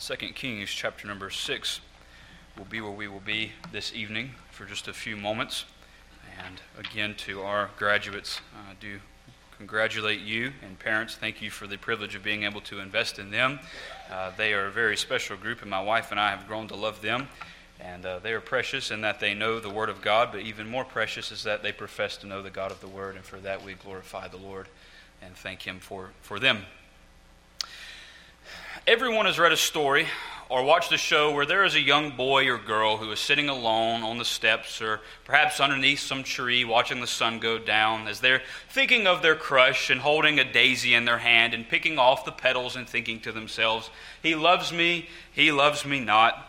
2 Kings chapter number 6 will be where we will be this evening for just a few moments. And again, to our graduates, I uh, do congratulate you and parents. Thank you for the privilege of being able to invest in them. Uh, they are a very special group, and my wife and I have grown to love them. And uh, they are precious in that they know the Word of God, but even more precious is that they profess to know the God of the Word, and for that we glorify the Lord and thank Him for, for them. Everyone has read a story or watched a show where there is a young boy or girl who is sitting alone on the steps or perhaps underneath some tree watching the sun go down as they're thinking of their crush and holding a daisy in their hand and picking off the petals and thinking to themselves, He loves me, he loves me not.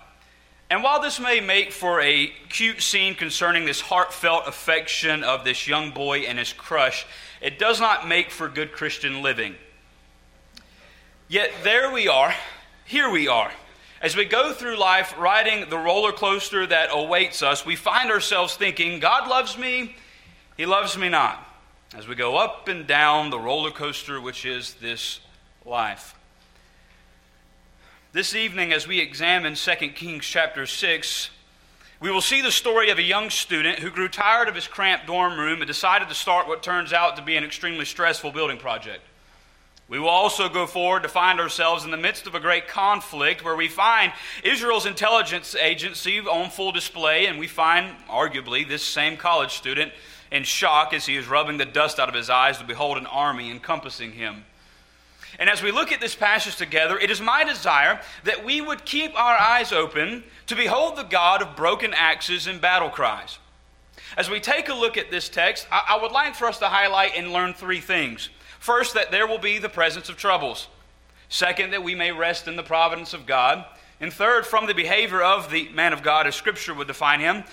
And while this may make for a cute scene concerning this heartfelt affection of this young boy and his crush, it does not make for good Christian living. Yet there we are, here we are. As we go through life riding the roller coaster that awaits us, we find ourselves thinking, God loves me, He loves me not. As we go up and down the roller coaster, which is this life. This evening, as we examine 2 Kings chapter 6, we will see the story of a young student who grew tired of his cramped dorm room and decided to start what turns out to be an extremely stressful building project. We will also go forward to find ourselves in the midst of a great conflict where we find Israel's intelligence agency on full display, and we find, arguably, this same college student in shock as he is rubbing the dust out of his eyes to behold an army encompassing him. And as we look at this passage together, it is my desire that we would keep our eyes open to behold the God of broken axes and battle cries. As we take a look at this text, I, would like for us to highlight and learn three things. First, that there will be the presence of troubles. Second, that we may rest in the providence of God. And third, from the behavior of the man of God, as Scripture would define him,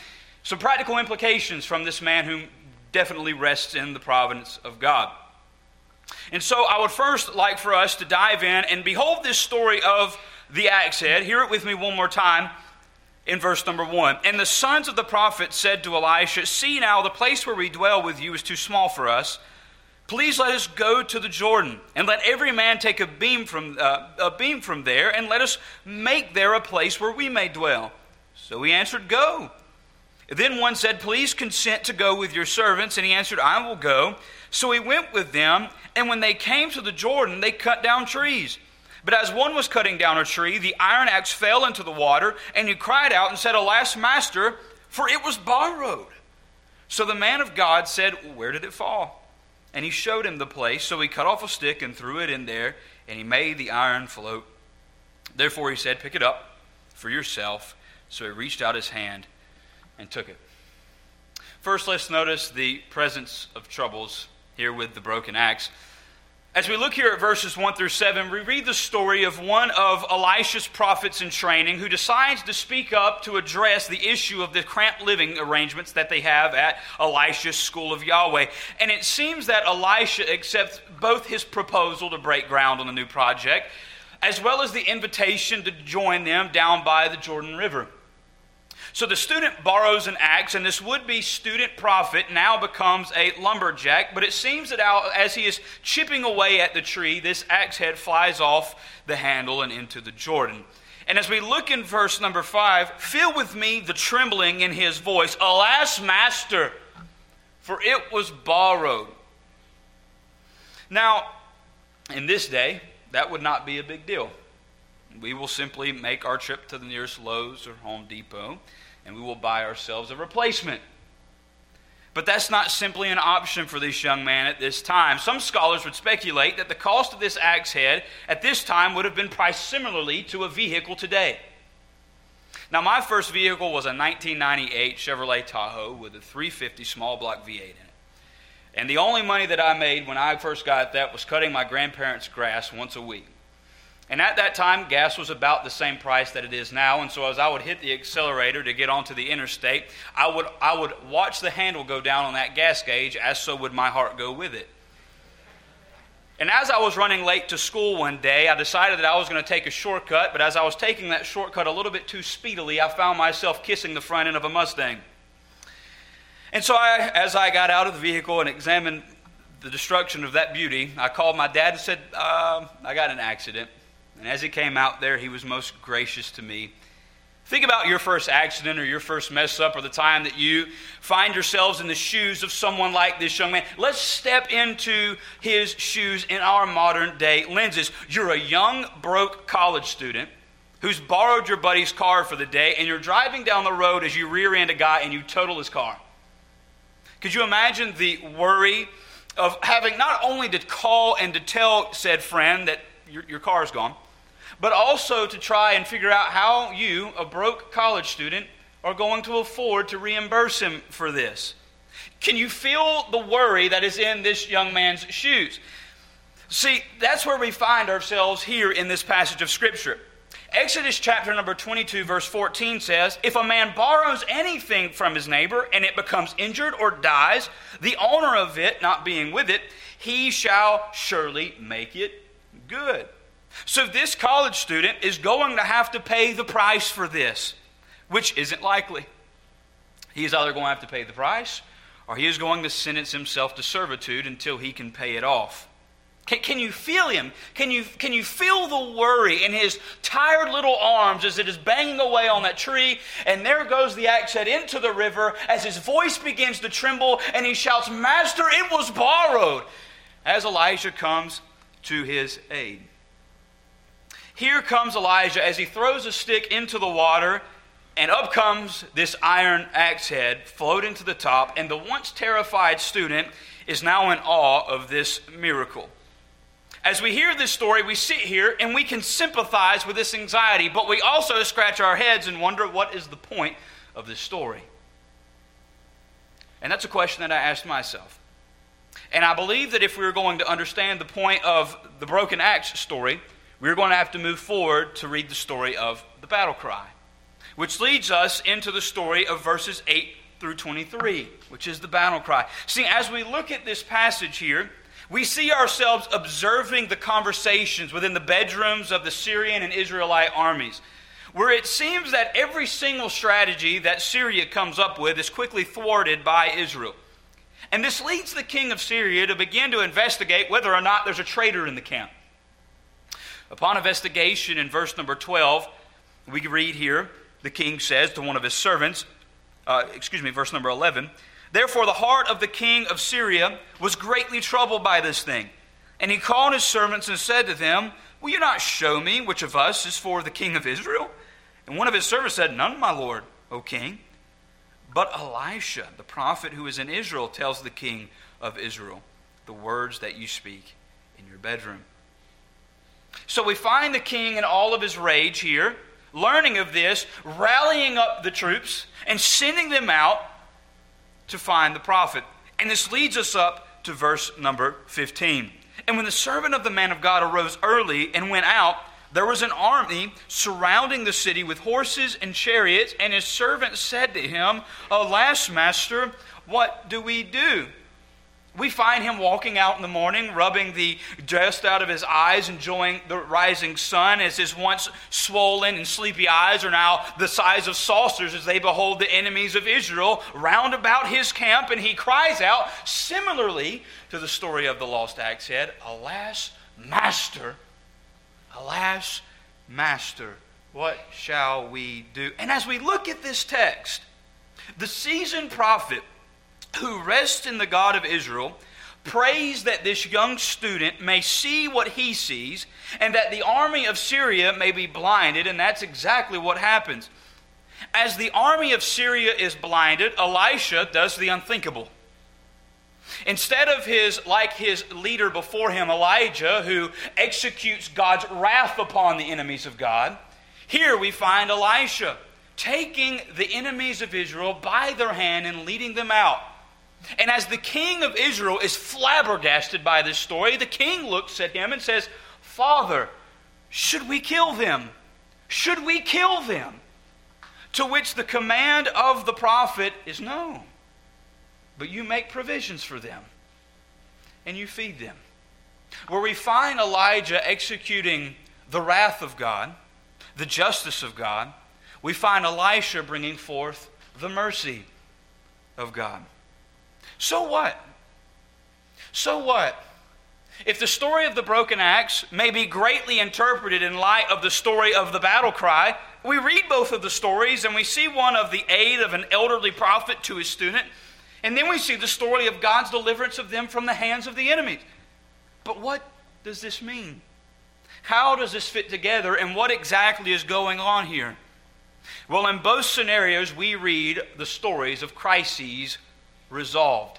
some practical implications from this man who definitely rests in the providence of God. And so I would first like for us to dive in and behold this story of the axe head. Hear it with me one more time in verse number one. And the sons of the prophet said to Elisha, See now, the place where we dwell with you is too small for us. Please let us go to the Jordan, and let every man take a beam from, uh, a beam from there, and let us make there a place where we may dwell. So he answered, Go. Then one said, Please consent to go with your servants. And he answered, I will go. So he went with them, and when they came to the Jordan, they cut down trees. But as one was cutting down a tree, the iron axe fell into the water, and he cried out and said, Alas, master, for it was borrowed. So the man of God said, Where did it fall? And he showed him the place. So he cut off a stick and threw it in there, and he made the iron float. Therefore he said, Pick it up for yourself. So he reached out his hand and took it. First, let's notice the presence of troubles here with the broken axe. As we look here at verses 1 through 7, we read the story of one of Elisha's prophets in training who decides to speak up to address the issue of the cramped living arrangements that they have at Elisha's school of Yahweh. And it seems that Elisha accepts both his proposal to break ground on the new project, as well as the invitation to join them down by the Jordan River. So the student borrows an axe, and this would be student prophet now becomes a lumberjack. But it seems that as he is chipping away at the tree, this axe head flies off the handle and into the Jordan. And as we look in verse number five, feel with me the trembling in his voice Alas, master, for it was borrowed. Now, in this day, that would not be a big deal. We will simply make our trip to the nearest Lowe's or Home Depot and we will buy ourselves a replacement. But that's not simply an option for this young man at this time. Some scholars would speculate that the cost of this axe head at this time would have been priced similarly to a vehicle today. Now, my first vehicle was a 1998 Chevrolet Tahoe with a 350 small block V8 in it. And the only money that I made when I first got that was cutting my grandparents' grass once a week. And at that time, gas was about the same price that it is now. And so, as I would hit the accelerator to get onto the interstate, I would, I would watch the handle go down on that gas gauge, as so would my heart go with it. And as I was running late to school one day, I decided that I was going to take a shortcut. But as I was taking that shortcut a little bit too speedily, I found myself kissing the front end of a Mustang. And so, I, as I got out of the vehicle and examined the destruction of that beauty, I called my dad and said, uh, I got an accident. And as he came out there, he was most gracious to me. Think about your first accident or your first mess up or the time that you find yourselves in the shoes of someone like this young man. Let's step into his shoes in our modern day lenses. You're a young, broke college student who's borrowed your buddy's car for the day, and you're driving down the road as you rear end a guy and you total his car. Could you imagine the worry of having not only to call and to tell said friend that your, your car is gone, but also to try and figure out how you, a broke college student, are going to afford to reimburse him for this? Can you feel the worry that is in this young man's shoes? See, that's where we find ourselves here in this passage of Scripture. Exodus chapter number 22, verse 14 says, If a man borrows anything from his neighbor and it becomes injured or dies, the owner of it not being with it, he shall surely make it good. So this college student is going to have to pay the price for this, which isn't likely. He is either going to have to pay the price or he is going to sentence himself to servitude until he can pay it off. Can, can, you feel him? Can you, can you feel the worry in his tired little arms as it is banging away on that tree? And there goes the axe head into the river as his voice begins to tremble and he shouts, Master, it was borrowed, as Elijah comes to his aid. Here comes Elijah as he throws a stick into the water, and up comes this iron axe head floating to the top, and the once terrified student is now in awe of this miracle. As we hear this story, we sit here and we can sympathize with this anxiety, but we also scratch our heads and wonder what is the point of this story? And that's a question that I asked myself. And I believe that if we are going to understand the point of the broken axe story, we're going to have to move forward to read the story of the battle cry, which leads us into the story of verses 8 through 23, which is the battle cry. See, as we look at this passage here, we see ourselves observing the conversations within the bedrooms of the Syrian and Israelite armies, where it seems that every single strategy that Syria comes up with is quickly thwarted by Israel. And this leads the king of Syria to begin to investigate whether or not there's a traitor in the camp. Upon investigation, in verse number 12, we read here the king says to one of his servants, uh, excuse me, verse number 11, Therefore, the heart of the king of Syria was greatly troubled by this thing. And he called his servants and said to them, Will you not show me which of us is for the king of Israel? And one of his servants said, None, my lord, O king. But Elisha, the prophet who is in Israel, tells the king of Israel the words that you speak in your bedroom. So we find the king in all of his rage here, learning of this, rallying up the troops, and sending them out to find the prophet. And this leads us up to verse number 15. And when the servant of the man of God arose early and went out, there was an army surrounding the city with horses and chariots, and his servant said to him, Alas, master, what do we do? We find him walking out in the morning, rubbing the dust out of his eyes, enjoying the rising sun as his once swollen and sleepy eyes are now the size of saucers as they behold the enemies of Israel round about his camp. And he cries out, similarly to the story of the lost axe head, Alas, master, alas, master, what shall we do? And as we look at this text, the seasoned prophet who rests in the God of Israel prays that this young student may see what he sees and that the army of Syria may be blinded, and that's exactly what happens. As the army of Syria is blinded, Elisha does the unthinkable. Instead of his, like his leader before him, Elijah, who executes God's wrath upon the enemies of God, here we find Elisha taking the enemies of Israel by their hand and leading them out. And as the king of Israel is flabbergasted by this story, the king looks at him and says, Father, should we kill them? Should we kill them? To which the command of the prophet is no. But you make provisions for them and you feed them. Where we find Elijah executing the wrath of God, the justice of God, we find Elisha bringing forth the mercy of God. So what? So what? If the story of the broken axe may be greatly interpreted in light of the story of the battle cry, we read both of the stories and we see one of the aid of an elderly prophet to his student, and then we see the story of God's deliverance of them from the hands of the enemies. But what does this mean? How does this fit together, and what exactly is going on here? Well, in both scenarios, we read the stories of crises resolved.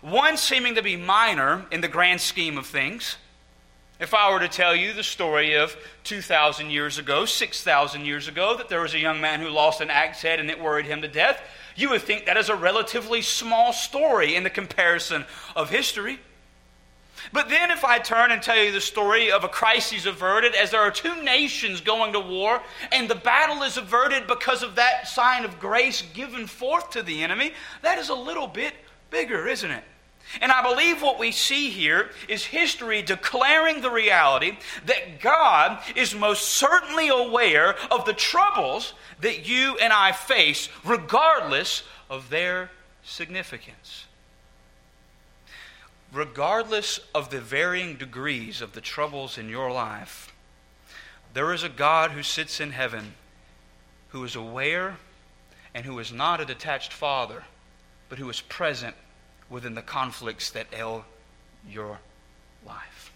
One seeming to be minor in the grand scheme of things. If I were to tell you the story of 2,000 years ago, 6,000 years ago, that there was a young man who lost an axe head and it worried him to death, you would think that is a relatively small story in the comparison of history. But then, if I turn and tell you the story of a crisis averted, as there are two nations going to war, and the battle is averted because of that sign of grace given forth to the enemy, that is a little bit bigger, isn't it? And I believe what we see here is history declaring the reality that God is most certainly aware of the troubles that you and I face, regardless of their significance. Regardless of the varying degrees of the troubles in your life, there is a God who sits in heaven who is aware and who is not a detached father, but who is present within the conflicts that ail your life.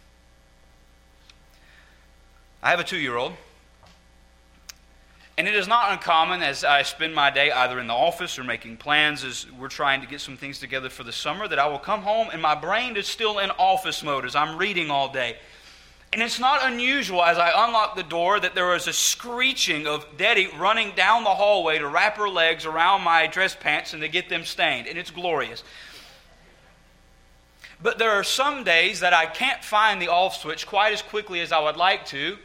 I have a two year old, and it is not uncommon as I spend my day either in the office or making plans as we're trying to get some things together for the summer that I will come home and my brain is still in office mode as I'm reading all day. And it's not unusual as I unlock the door that there is a screeching of Daddy running down the hallway to wrap her legs around my dress pants and to get them stained. And it's glorious. But there are some days that I can't find the off switch quite as quickly as I would like to.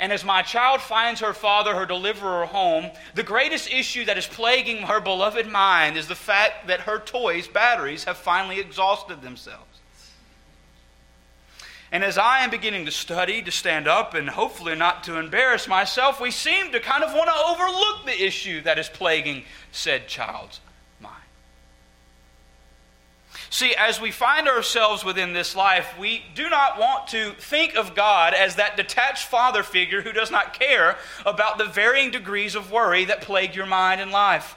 And as my child finds her father, her deliverer, home, the greatest issue that is plaguing her beloved mind is the fact that her toys' batteries have finally exhausted themselves. And as I am beginning to study, to stand up, and hopefully not to embarrass myself, we seem to kind of want to overlook the issue that is plaguing said child's See, as we find ourselves within this life, we do not want to think of God as that detached father figure who does not care about the varying degrees of worry that plague your mind and life.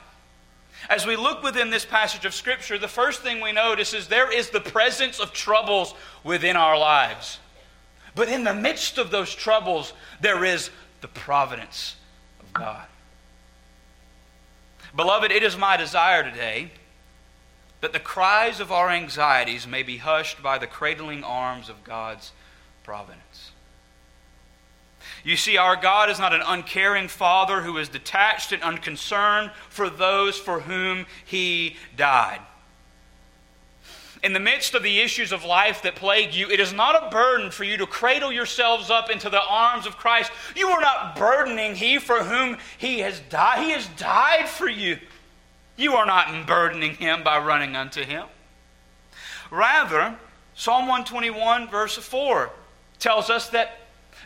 As we look within this passage of Scripture, the first thing we notice is there is the presence of troubles within our lives. But in the midst of those troubles, there is the providence of God. Beloved, it is my desire today that the cries of our anxieties may be hushed by the cradling arms of God's providence. You see, our God is not an uncaring Father who is detached and unconcerned for those for whom He died. In the midst of the issues of life that plague you, it is not a burden for you to cradle yourselves up into the arms of Christ. You are not burdening He for whom He has died. He has died for you. You are not burdening him by running unto him. Rather, Psalm 121, verse 4, tells us that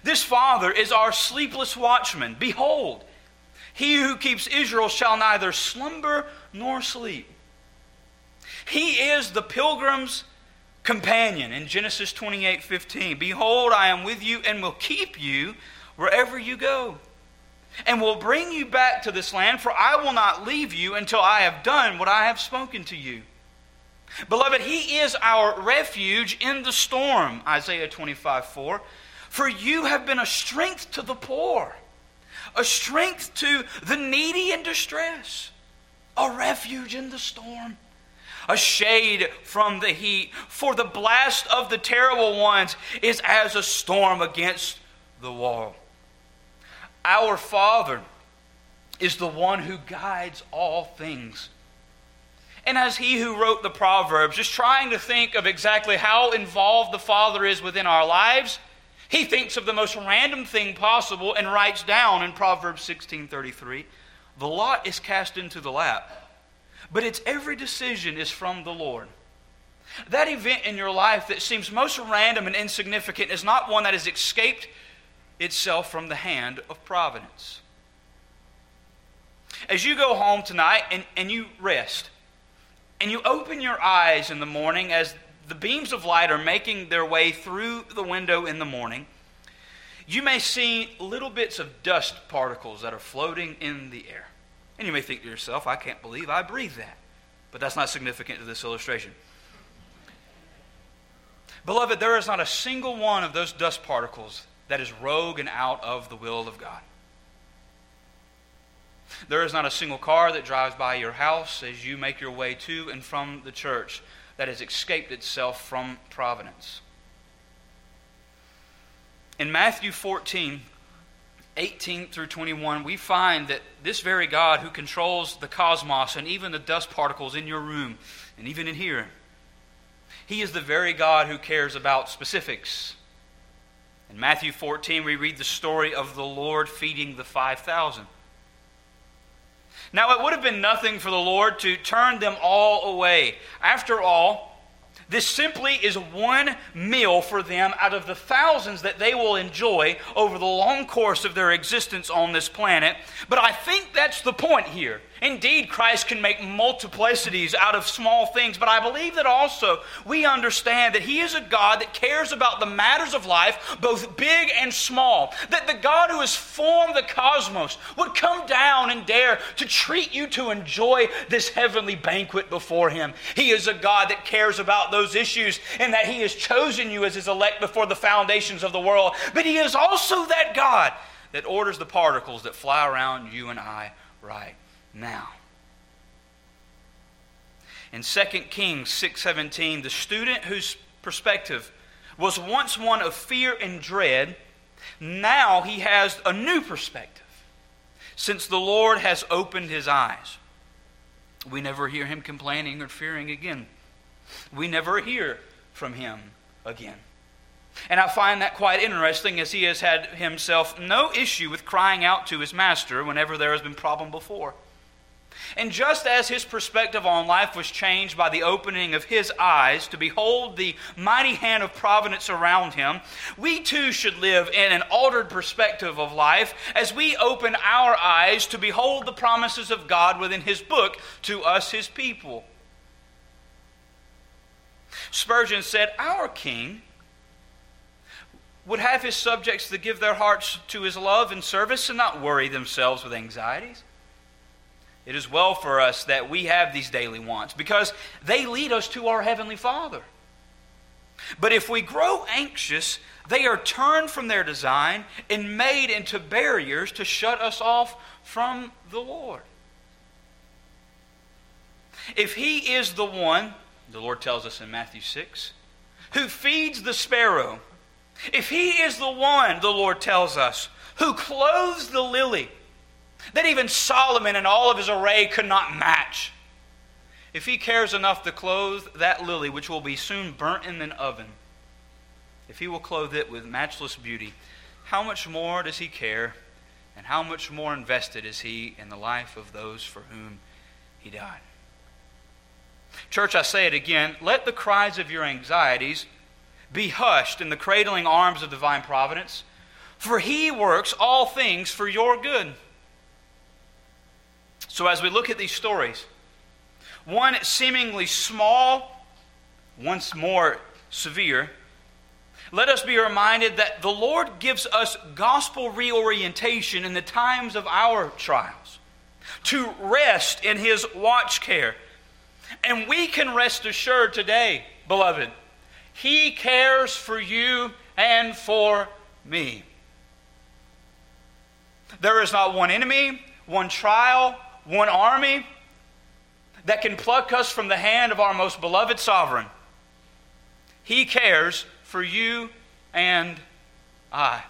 this Father is our sleepless watchman. Behold, he who keeps Israel shall neither slumber nor sleep. He is the pilgrim's companion in Genesis 28 15. Behold, I am with you and will keep you wherever you go and will bring you back to this land, for I will not leave you until I have done what I have spoken to you. Beloved, He is our refuge in the storm, Isaiah 25 4. For you have been a strength to the poor, a strength to the needy in distress, a refuge in the storm, a shade from the heat. For the blast of the terrible ones is as a storm against the wall. Our Father is the one who guides all things. And as he who wrote the Proverbs, just trying to think of exactly how involved the Father is within our lives, he thinks of the most random thing possible and writes down in Proverbs 16:33, "The lot is cast into the lap, but its every decision is from the Lord." That event in your life that seems most random and insignificant is not one that has escaped itself from the hand of providence. As you go home tonight and, and you rest, and you open your eyes in the morning as the beams of light are making their way through the window in the morning, you may see little bits of dust particles that are floating in the air. And you may think to yourself, I can't believe I breathe that. But that's not significant to this illustration. Beloved, there is not a single one of those dust particles that is rogue and out of the will of God. There is not a single car that drives by your house as you make your way to and from the church that has escaped itself from providence. In Matthew 14, 18 through 21, we find that this very God who controls the cosmos and even the dust particles in your room and even in here, he is the very God who cares about specifics. In Matthew 14, we read the story of the Lord feeding the 5,000. Now, it would have been nothing for the Lord to turn them all away. After all, this simply is one meal for them out of the thousands that they will enjoy over the long course of their existence on this planet. But I think that's the point here. Indeed, Christ can make multiplicities out of small things, but I believe that also we understand that He is a God that cares about the matters of life, both big and small. That the God who has formed the cosmos would come down and dare to treat you to enjoy this heavenly banquet before Him. He is a God that cares about those issues and that He has chosen you as His elect before the foundations of the world. But He is also that God that orders the particles that fly around you and I right now. In 2 Kings 6:17, the student whose perspective was once one of fear and dread, now he has a new perspective since the Lord has opened his eyes. We never hear him complaining or fearing again. We never hear from him again. And I find that quite interesting as he has had himself no issue with crying out to his master whenever there has been problem before. And just as his perspective on life was changed by the opening of his eyes to behold the mighty hand of providence around him, we too should live in an altered perspective of life as we open our eyes to behold the promises of God within his book to us, his people. Spurgeon said, Our king would have his subjects to give their hearts to his love and service and not worry themselves with anxieties. It is well for us that we have these daily wants because they lead us to our Heavenly Father. But if we grow anxious, they are turned from their design and made into barriers to shut us off from the Lord. If He is the one, the Lord tells us in Matthew 6, who feeds the sparrow, if He is the one, the Lord tells us, who clothes the lily, that even Solomon in all of his array could not match. If he cares enough to clothe that lily, which will be soon burnt in an oven, if he will clothe it with matchless beauty, how much more does he care, and how much more invested is he in the life of those for whom he died? Church, I say it again let the cries of your anxieties be hushed in the cradling arms of divine providence, for he works all things for your good. So, as we look at these stories, one seemingly small, once more severe, let us be reminded that the Lord gives us gospel reorientation in the times of our trials, to rest in His watch care. And we can rest assured today, beloved, He cares for you and for me. There is not one enemy, one trial, one army that can pluck us from the hand of our most beloved sovereign. He cares for you and I.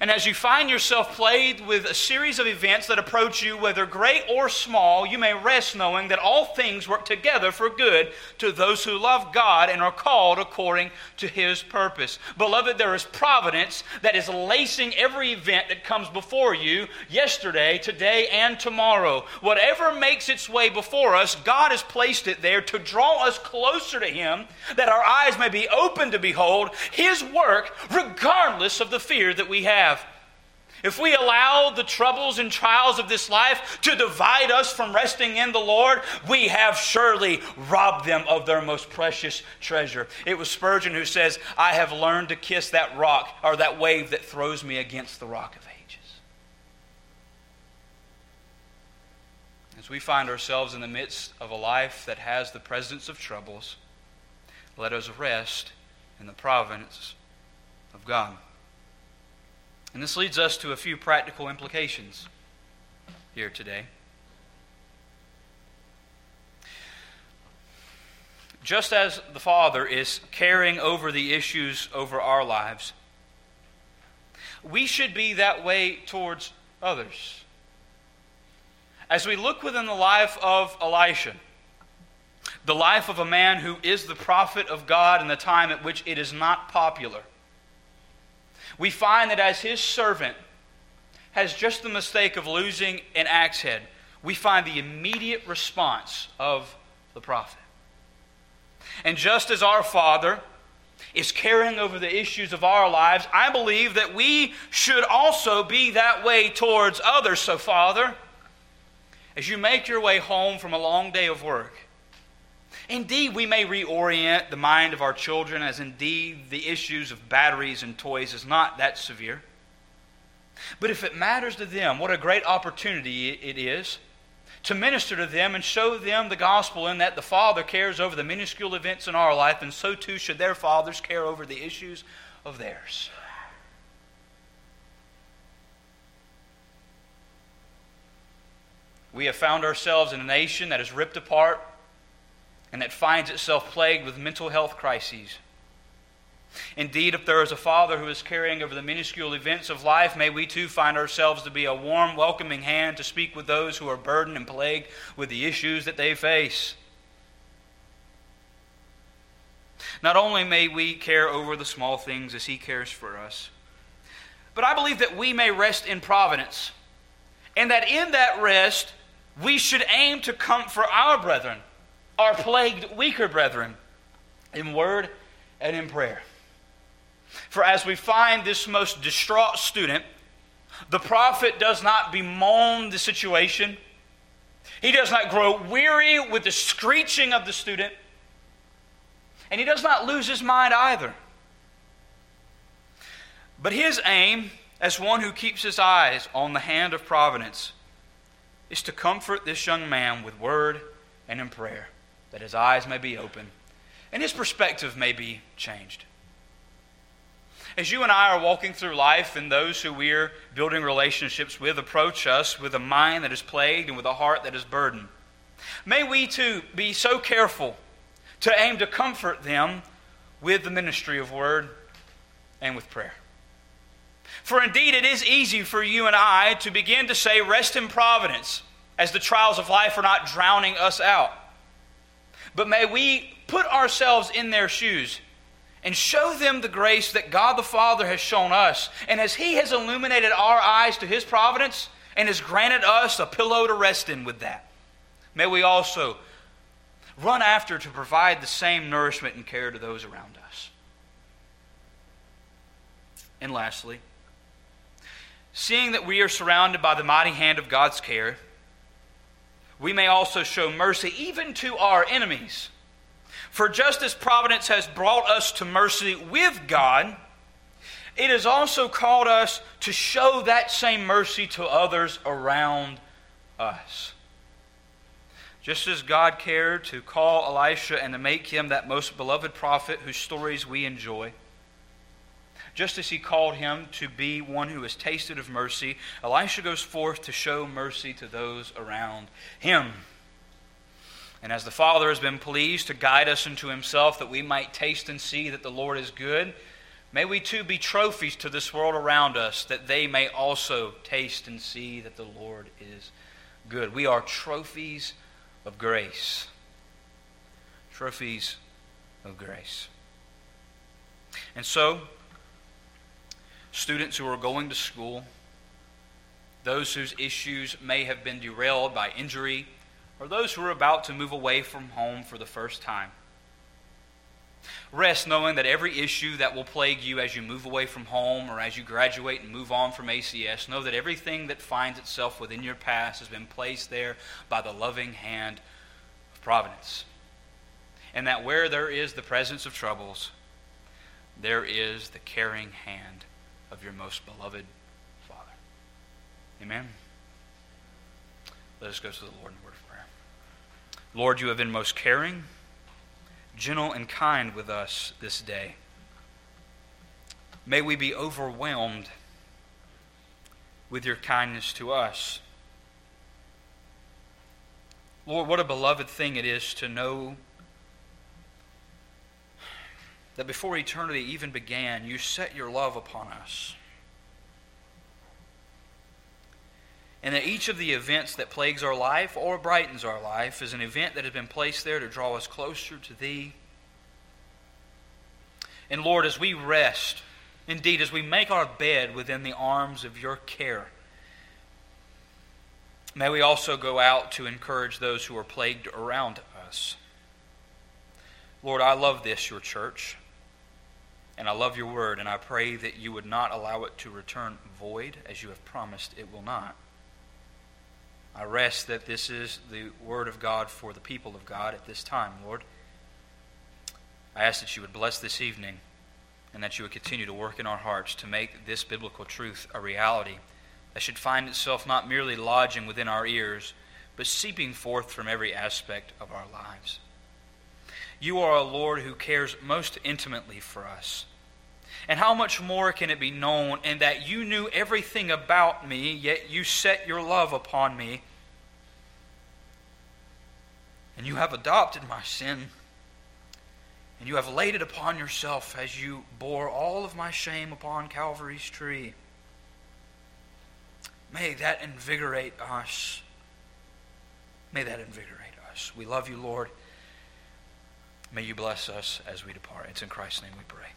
And as you find yourself plagued with a series of events that approach you, whether great or small, you may rest knowing that all things work together for good to those who love God and are called according to his purpose. Beloved, there is providence that is lacing every event that comes before you yesterday, today, and tomorrow. Whatever makes its way before us, God has placed it there to draw us closer to him, that our eyes may be open to behold his work, regardless of the fear that we have have. if we allow the troubles and trials of this life to divide us from resting in the Lord, we have surely robbed them of their most precious treasure. It was Spurgeon who says, I have learned to kiss that rock or that wave that throws me against the rock of ages. As we find ourselves in the midst of a life that has the presence of troubles, let us rest in the providence of God. And this leads us to a few practical implications here today. Just as the Father is carrying over the issues over our lives, we should be that way towards others. As we look within the life of Elisha, the life of a man who is the prophet of God in the time at which it is not popular, we find that as his servant has just the mistake of losing an axe head, we find the immediate response of the prophet. And just as our Father is carrying over the issues of our lives, I believe that we should also be that way towards others. So, Father, as you make your way home from a long day of work, Indeed, we may reorient the mind of our children as indeed the issues of batteries and toys is not that severe. But if it matters to them, what a great opportunity it is to minister to them and show them the gospel in that the Father cares over the minuscule events in our life, and so too should their fathers care over the issues of theirs. We have found ourselves in a nation that is ripped apart and that finds itself plagued with mental health crises. Indeed, if there is a father who is carrying over the minuscule events of life, may we too find ourselves to be a warm, welcoming hand to speak with those who are burdened and plagued with the issues that they face. Not only may we care over the small things as He cares for us, but I believe that we may rest in providence, and that in that rest we should aim to comfort our brethren our plagued weaker brethren in word and in prayer. For as we find this most distraught student, the prophet does not bemoan the situation. He does not grow weary with the screeching of the student. And he does not lose his mind either. But his aim, as one who keeps his eyes on the hand of providence, is to comfort this young man with word and in prayer that his eyes may be open and his perspective may be changed. As you and I are walking through life, and those who we're building relationships with approach us with a mind that is plagued and with a heart that is burdened, may we too be so careful to aim to comfort them with the ministry of word and with prayer. For indeed, it is easy for you and I to begin to say, Rest in providence, as the trials of life are not drowning us out. But may we put ourselves in their shoes and show them the grace that God the Father has shown us. And as He has illuminated our eyes to His providence and has granted us a pillow to rest in with that, may we also run after to provide the same nourishment and care to those around us. And lastly, seeing that we are surrounded by the mighty hand of God's care, we may also show mercy even to our enemies. For just as providence has brought us to mercy with God, it has also called us to show that same mercy to others around us. Just as God cared to call Elisha and to make him that most beloved prophet whose stories we enjoy, just as he called him to be one who has tasted of mercy, Elisha goes forth to show mercy to those around him. And as the Father has been pleased to guide us into himself that we might taste and see that the Lord is good, may we too be trophies to this world around us that they may also taste and see that the Lord is good. We are trophies of grace. Trophies of grace. And so, students who are going to school, those whose issues may have been derailed by injury, or those who are about to move away from home for the first time. Rest knowing that every issue that will plague you as you move away from home or as you graduate and move on from ACS, know that everything that finds itself within your past has been placed there by the loving hand of providence. And that where there is the presence of troubles, there is the caring hand of your most beloved Father. Amen. Let us go to the Lord in word of prayer. Lord, you have been most caring gentle and kind with us this day. May we be overwhelmed with your kindness to us. Lord, what a beloved thing it is to know that before eternity even began, you set your love upon us. and that each of the events that plagues our life or brightens our life is an event that has been placed there to draw us closer to Thee. And Lord, as we rest, indeed, as we make our bed within the arms of your care, may we also go out to encourage those who are plagued around us. Lord, I love this, your church, and I love your word, and I pray that you would not allow it to return void as you have promised it will not. I rest that this is the word of God for the people of God at this time, Lord. I ask that you would bless this evening and that you would continue to work in our hearts to make this biblical truth a reality that should find itself not merely lodging within our ears, but seeping forth from every aspect of our lives. You are a Lord who cares most intimately for us. And how much more can it be known in that you knew everything about me, yet you set your love upon me? And you have adopted my sin, and you have laid it upon yourself as you bore all of my shame upon Calvary's tree. May that invigorate us. May that invigorate us. We love you, Lord. May you bless us as we depart. It's in Christ's name we pray.